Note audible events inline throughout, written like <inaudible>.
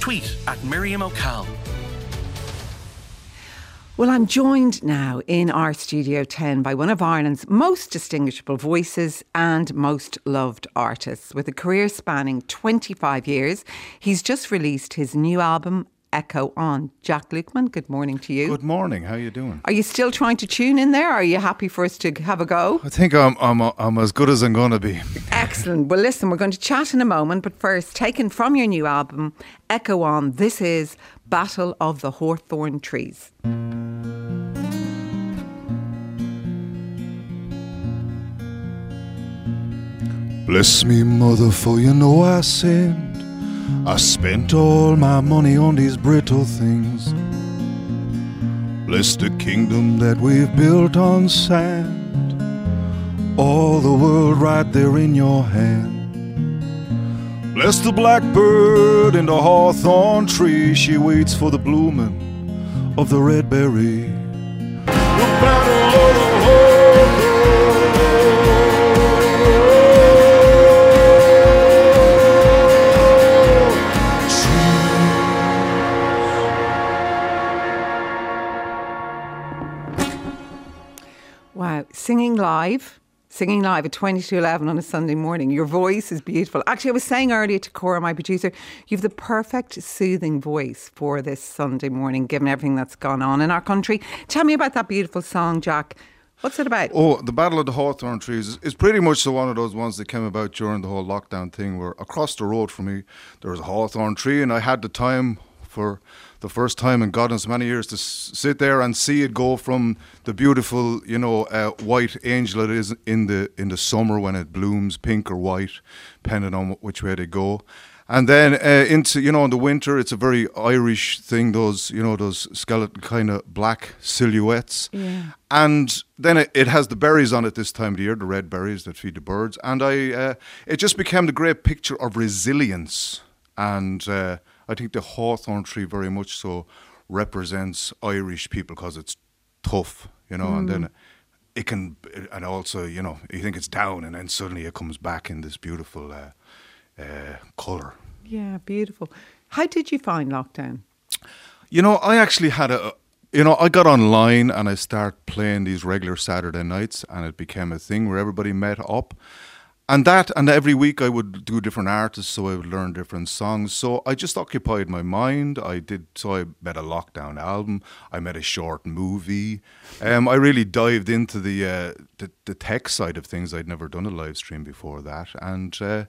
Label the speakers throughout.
Speaker 1: Tweet at Miriam O'Cal.
Speaker 2: Well, I'm joined now in our Studio 10 by one of Ireland's most distinguishable voices and most loved artists. With a career spanning 25 years, he's just released his new album, Echo On. Jack Lukeman, good morning to you.
Speaker 3: Good morning. How are you doing?
Speaker 2: Are you still trying to tune in there? Are you happy for us to have a go?
Speaker 3: I think I'm I'm I'm as good as I'm going to be.
Speaker 2: Excellent. Well, listen, we're going to chat in a moment, but first, taken from your new album, Echo On, this is Battle of the Hawthorn Trees.
Speaker 3: Bless me, mother, for you know I sinned. I spent all my money on these brittle things. Bless the kingdom that we've built on sand. All the world right there in your hand. Bless the blackbird in the hawthorn tree. She waits for the blooming of the red berry. Battle
Speaker 2: singing live, singing live at 2211 on a Sunday morning. Your voice is beautiful. Actually, I was saying earlier to Cora, my producer, you've the perfect soothing voice for this Sunday morning, given everything that's gone on in our country. Tell me about that beautiful song, Jack. What's it about?
Speaker 3: Oh, the Battle of the Hawthorn Trees is, is pretty much the one of those ones that came about during the whole lockdown thing where across the road from me there was a hawthorn tree and I had the time for the first time in God knows many years to s- sit there and see it go from the beautiful, you know, uh, white angel it is in the in the summer when it blooms, pink or white, depending on which way they go. And then uh, into you know in the winter, it's a very Irish thing. Those you know those skeleton kind of black silhouettes.
Speaker 2: Yeah.
Speaker 3: And then it, it has the berries on it this time of the year, the red berries that feed the birds. And I, uh, it just became the great picture of resilience. And uh, I think the hawthorn tree very much so represents Irish people because it's tough, you know. And then it can, and also you know, you think it's down, and then suddenly it comes back in this beautiful uh, uh, color.
Speaker 2: Yeah, beautiful. How did you find lockdown?
Speaker 3: You know, I actually had a. You know, I got online and I started playing these regular Saturday nights, and it became a thing where everybody met up. And that, and every week I would do different artists, so I would learn different songs. So I just occupied my mind. I did, so I made a lockdown album. I made a short movie. Um, I really dived into the, uh, the the tech side of things. I'd never done a live stream before that, and uh,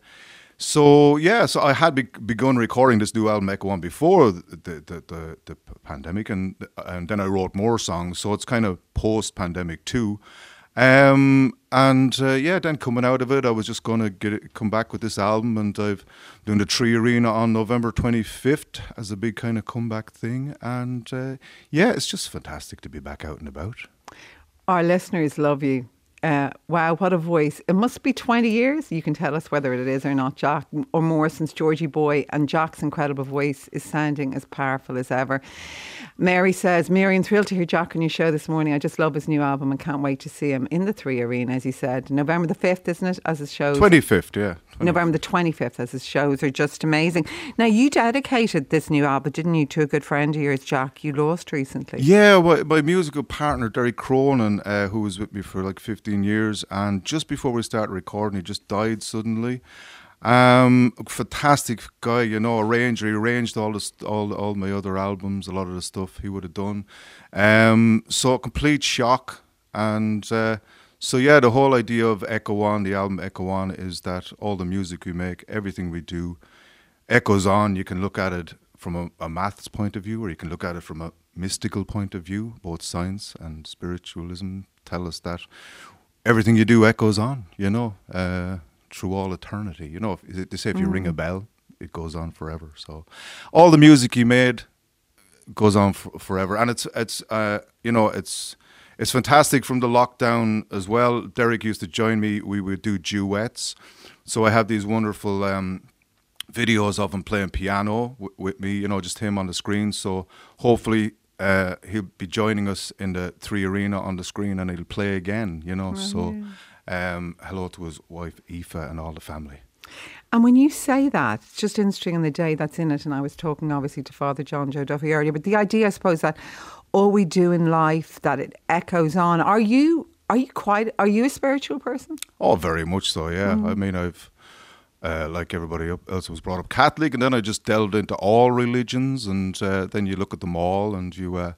Speaker 3: so yeah, so I had be- begun recording this new album Echo On before the the, the the pandemic, and and then I wrote more songs. So it's kind of post pandemic too. Um, and uh, yeah, then coming out of it, I was just going to get it, come back with this album, and I've doing the Three Arena on November 25th as a big kind of comeback thing. And uh, yeah, it's just fantastic to be back out and about.
Speaker 2: Our listeners love you. Uh, wow, what a voice. It must be 20 years. You can tell us whether it is or not, Jack, or more since Georgie Boy and Jack's incredible voice is sounding as powerful as ever. Mary says, Miriam, thrilled to hear Jack on your show this morning. I just love his new album and can't wait to see him in the Three Arena, as he said. November the 5th, isn't it? As his shows.
Speaker 3: 25th, yeah. 25th.
Speaker 2: November the 25th, as his shows are just amazing. Now, you dedicated this new album, didn't you, to a good friend of yours, Jack, you lost recently.
Speaker 3: Yeah, my, my musical partner, Derek Cronin, uh, who was with me for like 15 years, and just before we started recording, he just died suddenly. Um, fantastic guy, you know, arranger. He arranged all this, all all my other albums, a lot of the stuff he would have done. Um, so complete shock, and uh, so yeah, the whole idea of Echo On, the album Echo On, is that all the music we make, everything we do, echoes on. You can look at it from a, a maths point of view, or you can look at it from a mystical point of view. Both science and spiritualism tell us that everything you do echoes on. You know, uh, through all eternity. You know, if, they say if you ring a bell, it goes on forever. So, all the music you made goes on forever, and it's it's uh, you know it's it's fantastic from the lockdown as well. Derek used to join me. We would do duets. So I have these wonderful um, videos of him playing piano w- with me. You know, just him on the screen. So hopefully. Uh, he'll be joining us in the three arena on the screen and he'll play again, you know. so um, hello to his wife Aoife and all the family.
Speaker 2: And when you say that, it's just interesting in the day that's in it. And I was talking obviously to Father John Joe Duffy earlier, but the idea, I suppose, that all we do in life, that it echoes on. Are you are you quite are you a spiritual person?
Speaker 3: Oh, very much so. Yeah. I mean, I've uh, like everybody else was brought up Catholic, and then I just delved into all religions, and uh, then you look at them all, and you uh,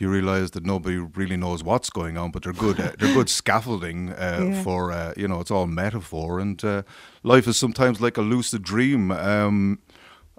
Speaker 3: you realize that nobody really knows what's going on, but they're good uh, they're good scaffolding uh, <laughs>
Speaker 2: Yeah.
Speaker 3: for uh, you know it's all metaphor, and uh, life is sometimes like a lucid dream. Um,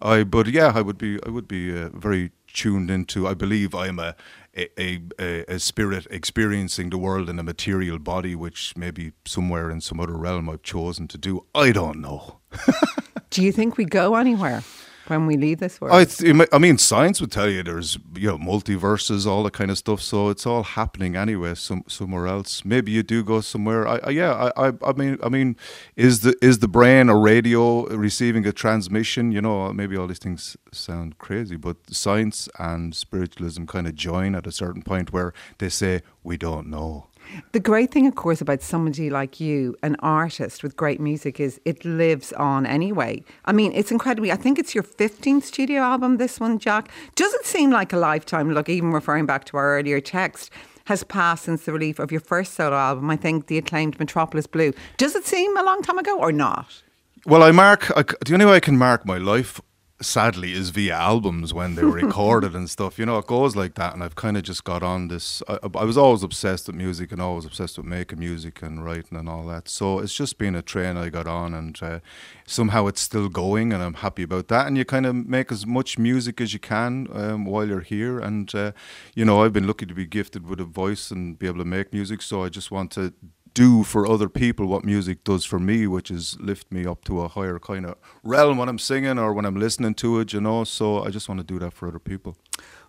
Speaker 3: I but yeah, I would be I would be uh, very tuned into. I believe I am a a, a a a spirit experiencing the world in a material body, which maybe somewhere in some other realm I've chosen to do. I don't know. <laughs>
Speaker 2: Do you think we go anywhere when we leave this world?
Speaker 3: I, th- I mean, science would tell you there's you know multiverses, all that kind of stuff. So it's all happening anyway, some somewhere else. Maybe you do go somewhere. I, I yeah, I, I, I mean, I mean, is the is the brain a radio receiving a transmission? You know, maybe all these things sound crazy, but science and spiritualism kind of join at a certain point where they say we don't know.
Speaker 2: The great thing, of course, about somebody like you, an artist with great music, is it lives on anyway. I mean, it's incredibly. I think it's your 15th studio album, this one, Jack. Doesn't seem like a lifetime. Look, even referring back to our earlier text, has passed since the release of your first solo album, I think, the acclaimed Metropolis Blue. Does it seem a long time ago or not?
Speaker 3: Well, I mark I the only way I can mark my life. Sadly, is via albums when they were <laughs> recorded and stuff. You know, it goes like that, and I've kind of just got on this. I, I was always obsessed with music and always obsessed with making music and writing and all that. So it's just been a train I got on, and uh, somehow it's still going, and I'm happy about that. And you kind of make as much music as you can um, while you're here. And uh, you know, I've been lucky to be gifted with a voice and be able to make music. So I just want to do for other people what music does for me, which is lift me up to a higher kind of realm when I'm singing or when I'm listening to it, you know. So I just want to do that for other people.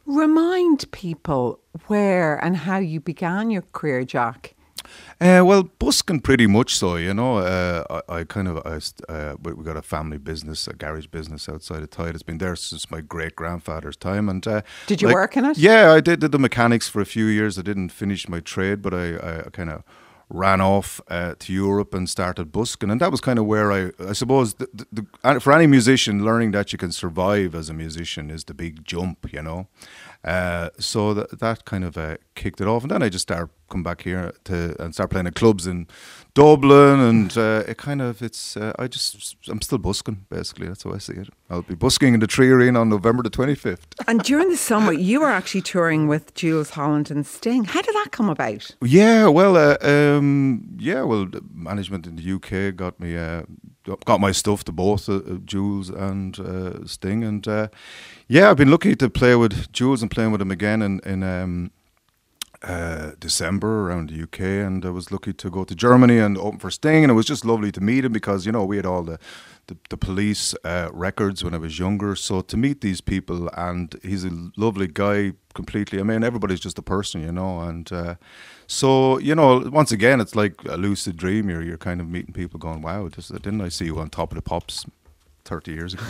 Speaker 2: Remind people where and how you began your career, Jack.
Speaker 3: Uh, well, busking pretty much so, you know. Uh, I, I kind of, I, uh, we got a family business, a garage business outside of Athy. It's been there since my great grandfather's time. And uh,
Speaker 2: Did you work in it?
Speaker 3: Yeah, I did, did the mechanics for a few years. I didn't finish my trade, but I, I kind of ran off uh, to Europe and started busking, and that was kind of where I, I suppose, the, the, the, for any musician, learning that you can survive as a musician is the big jump, you know. Uh, so that kind of uh, kicked it off, and then I just started come back here to and start playing at clubs in Dublin, and uh, it kind of it's uh, I just I'm still busking basically. That's how I see it. I'll be busking in the Three Arena on November the 25th.
Speaker 2: And during the summer, you were actually touring with Jools Holland and Sting. How did that come about?
Speaker 3: Yeah, well, uh, um, yeah, well, the management in the UK got me, uh, got my stuff to both uh, uh, Jools and uh, Sting, and uh, yeah, I've been lucky to play with Jools and playing with him again in in um, uh, December around the UK, and I was lucky to go to Germany and open for Sting, and it was just lovely to meet him because you know we had all the the, the police uh, records when I was younger. So to meet these people, and he's a lovely guy completely. I mean, everybody's just a person, you know, and uh, so you know, once again, it's like a lucid dream. You're you're kind of meeting people, going, "Wow, this, didn't I see you on top of the pops?" 30 years ago.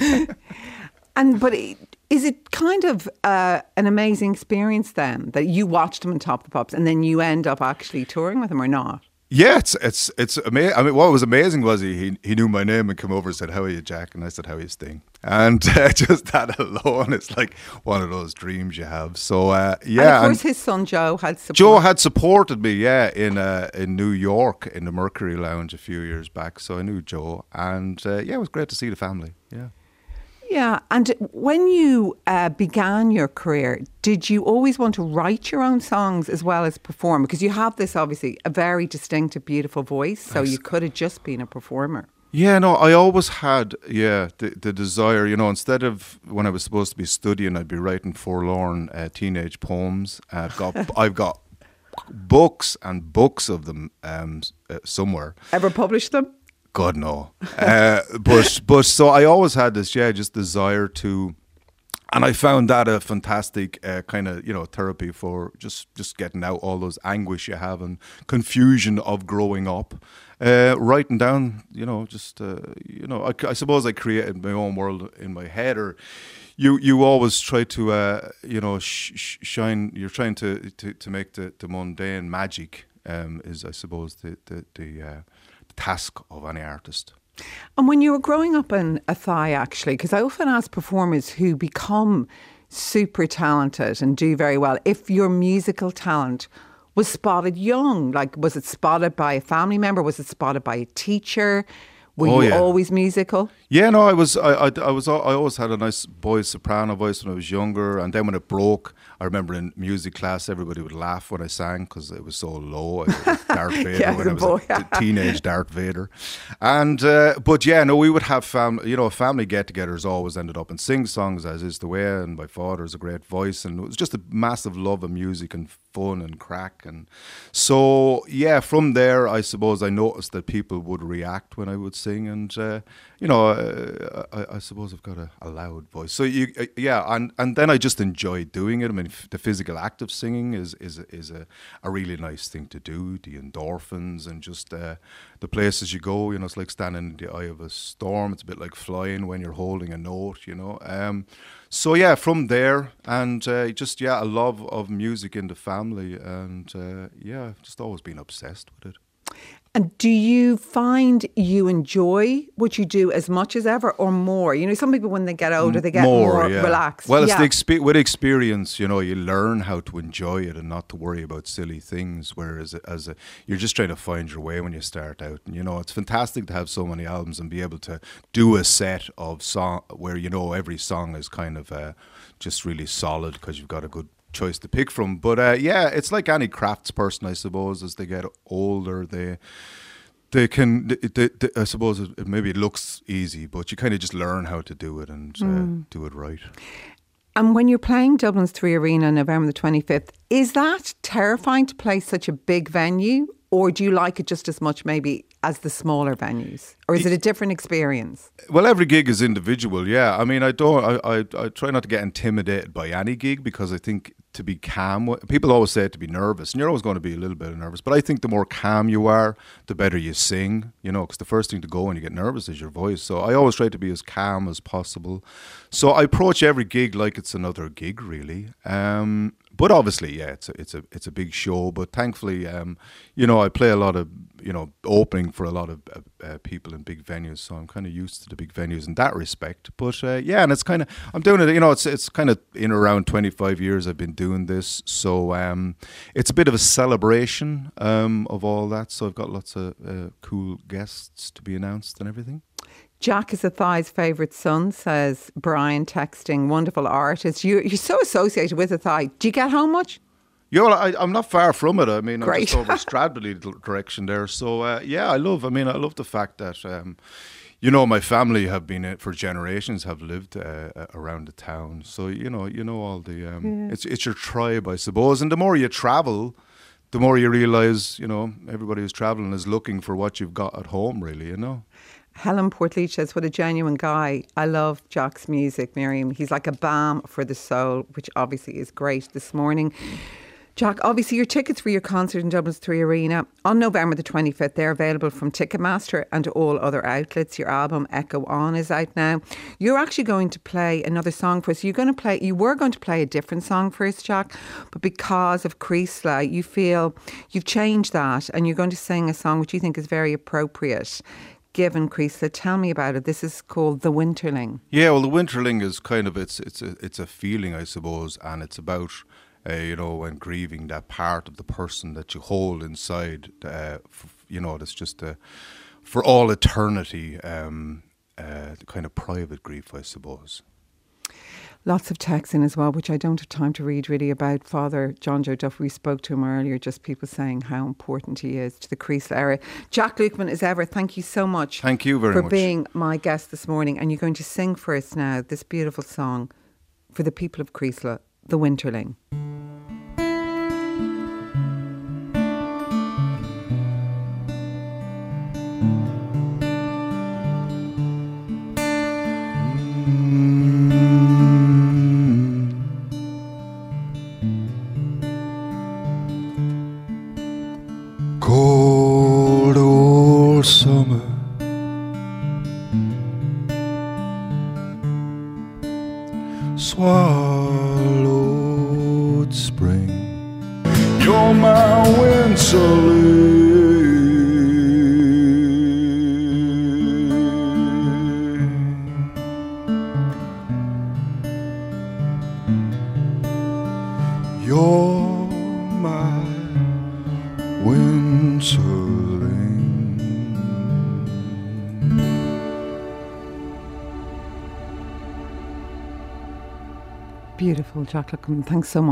Speaker 3: <laughs> <laughs>
Speaker 2: And but it, is it kind of uh, an amazing experience then that you watched him on Top of the Pops and then you end up actually touring with him or not?
Speaker 3: Yeah, it's it's it's amazing. I mean, what was amazing was he, he he knew my name and came over and said, "How are you, Jack?" And I said, "How are you, Sting?" And <laughs> uh, just that alone, it's like one of those dreams you have. So uh, yeah,
Speaker 2: and of
Speaker 3: and
Speaker 2: course, his son Joe had support.
Speaker 3: Joe had supported me, yeah, in uh, in New York in the Mercury Lounge a few years back. So I knew Joe, and uh, yeah, it was great to see the family. Yeah.
Speaker 2: Yeah, and when you uh, began your career, did you always want to write your own songs as well as perform? Because you have this obviously a very distinctive, beautiful voice, so you could have just been a performer.
Speaker 3: Yeah, no, I always had, yeah, the, the desire, you know, instead of when I was supposed to be studying, I'd be writing forlorn uh, teenage poems. I've got, I've got books and books of them um, uh, somewhere.
Speaker 2: Ever published them?
Speaker 3: God no. Uh, but <laughs> but so I always had this yeah just desire to, and I found that a fantastic uh, kind of you know therapy for just just getting out all those anguish you have and confusion of growing up. Uh, writing down, you know, just uh, you know, I, I suppose I created my own world in my head, or you you always try to uh, you know sh- sh- shine. You're trying to to, to make the, the mundane magic. Um, is I suppose the the the, uh, the task of any artist.
Speaker 2: And when you were growing up in Athy, actually, because I often ask performers who become super talented and do very well if your musical talent was spotted young. Like, was it spotted by a family member? Was it spotted by a teacher? Were
Speaker 3: Oh,
Speaker 2: you
Speaker 3: yeah.
Speaker 2: always musical?
Speaker 3: Yeah, no, I was, I, I, I was, I always had a nice boy soprano voice when I was younger, and then when it broke, I remember in music class everybody would laugh when I sang because it was so low. I was <laughs> Darth Vader
Speaker 2: Yeah,
Speaker 3: when I
Speaker 2: a
Speaker 3: was
Speaker 2: boy.
Speaker 3: a t- teenage Darth Vader, and uh, but yeah, no, we would have family, you know, family get-togethers always ended up in sing songs, as is the way. And my father has a great voice, and it was just a massive love of music and fun and crack, and so yeah, from there, I suppose I noticed that people would react when I would sing, and uh, you know, uh, I, I suppose I've got a, a loud voice. So you, uh, yeah, and and then I just enjoy doing it. I mean, f- the physical act of singing is is is a, a really nice thing to do. The endorphins and just uh, the places you go. You know, it's like standing in the eye of a storm. It's a bit like flying when you're holding a note. You know. Um, so yeah, from there and uh, just yeah, a love of music in the family, and uh, yeah, I've just always been obsessed with it.
Speaker 2: And do you find you enjoy what you do as much as ever or more? You know, some people when they get older, they get more,
Speaker 3: yeah.
Speaker 2: relaxed.
Speaker 3: Well, it's
Speaker 2: yeah.
Speaker 3: the with experience, you know, you learn how to enjoy it and not to worry about silly things. Whereas, as a, you're just trying to find your way when you start out, and you know, it's fantastic to have so many albums and be able to do a set of song where you know every song is kind of uh, just really solid because you've got a good choice to pick from. But uh, yeah, it's like any crafts person, I suppose. As they get older, they they can. They, they, I suppose it, maybe it looks easy, but you kind of just learn how to do it and uh, do it right.
Speaker 2: And when you're playing Dublin's Three Arena November the 25th, is that terrifying to play such a big venue? Or do you like it just as much maybe as the smaller venues? Or is it a different experience?
Speaker 3: Well, every gig is individual. Yeah, I mean, I don't. I, I, I try not to get intimidated by any gig because I think to be calm. People always say to be nervous, and you're always going to be a little bit nervous. But I think the more calm you are, the better you sing. You know, because the first thing to go when you get nervous is your voice. So I always try to be as calm as possible. So I approach every gig like it's another gig, really. Um, but obviously, yeah, it's a, it's a it's a big show. But thankfully, um, you know, I play a lot of you know opening for a lot of uh, people in big venues, so I'm kind of used to the big venues in that respect. But uh, yeah, and it's kind of I'm doing it. You know, it's it's kind of in around 25 years I've been doing this, so um, it's a bit of a celebration um, of all that. So I've got lots of uh, cool guests to be announced and everything.
Speaker 2: Jack is Athy's favourite son, says Brian, texting, wonderful artist. You, you're so associated with a Thai. Do you get home much?
Speaker 3: Yeah, well, I, I'm not far from it. I mean, I'm just over <laughs> Stradbally direction there. So uh, yeah, I love. I mean, I love the fact that um, you know my family have been uh, for generations have lived uh, uh, around the town. So you know, you know all the. Um, It's it's your tribe, I suppose. And the more you travel, the more you realize, you know, everybody who's traveling is looking for what you've got at home. Really, you know.
Speaker 2: Helen Portlaoise says, What a genuine guy. I love Jack's music, Miriam. He's like a balm for the soul, which obviously is great this morning. Jack, obviously, your tickets for your concert in Dublin's Three Arena on November the 25th, they're available from Ticketmaster and all other outlets. Your album, Echo On, is out now. You're actually going to play another song for us. You're going to play, you were going to play a different song for us, Jack, but because of Creeslough, you feel you've changed that and you're going to sing a song which you think is very appropriate given Creeslough. Tell me about it. This is called The Winterling.
Speaker 3: Yeah, well, the winterling is kind of it's it's a it's a feeling, I suppose, and it's about uh, you know when grieving that part of the person that you hold inside. Uh, f- you know, that's just uh, for all eternity. Um, uh, kind of private grief, I suppose.
Speaker 2: Lots of texts in as well, which I don't have time to read really about Father John Joe Duff. We spoke to him earlier, just people saying how important he is to the Creeslough area. Jack Lukeman, as ever, thank you so much.
Speaker 3: Thank you very
Speaker 2: for
Speaker 3: much.
Speaker 2: being my guest this morning. And you're going to sing for us now this beautiful song for the people of Creeslough, The Winterling.
Speaker 3: you're my Windsor. You're my Windsor.
Speaker 2: Beautiful, Jack Lukeman. Thanks so much.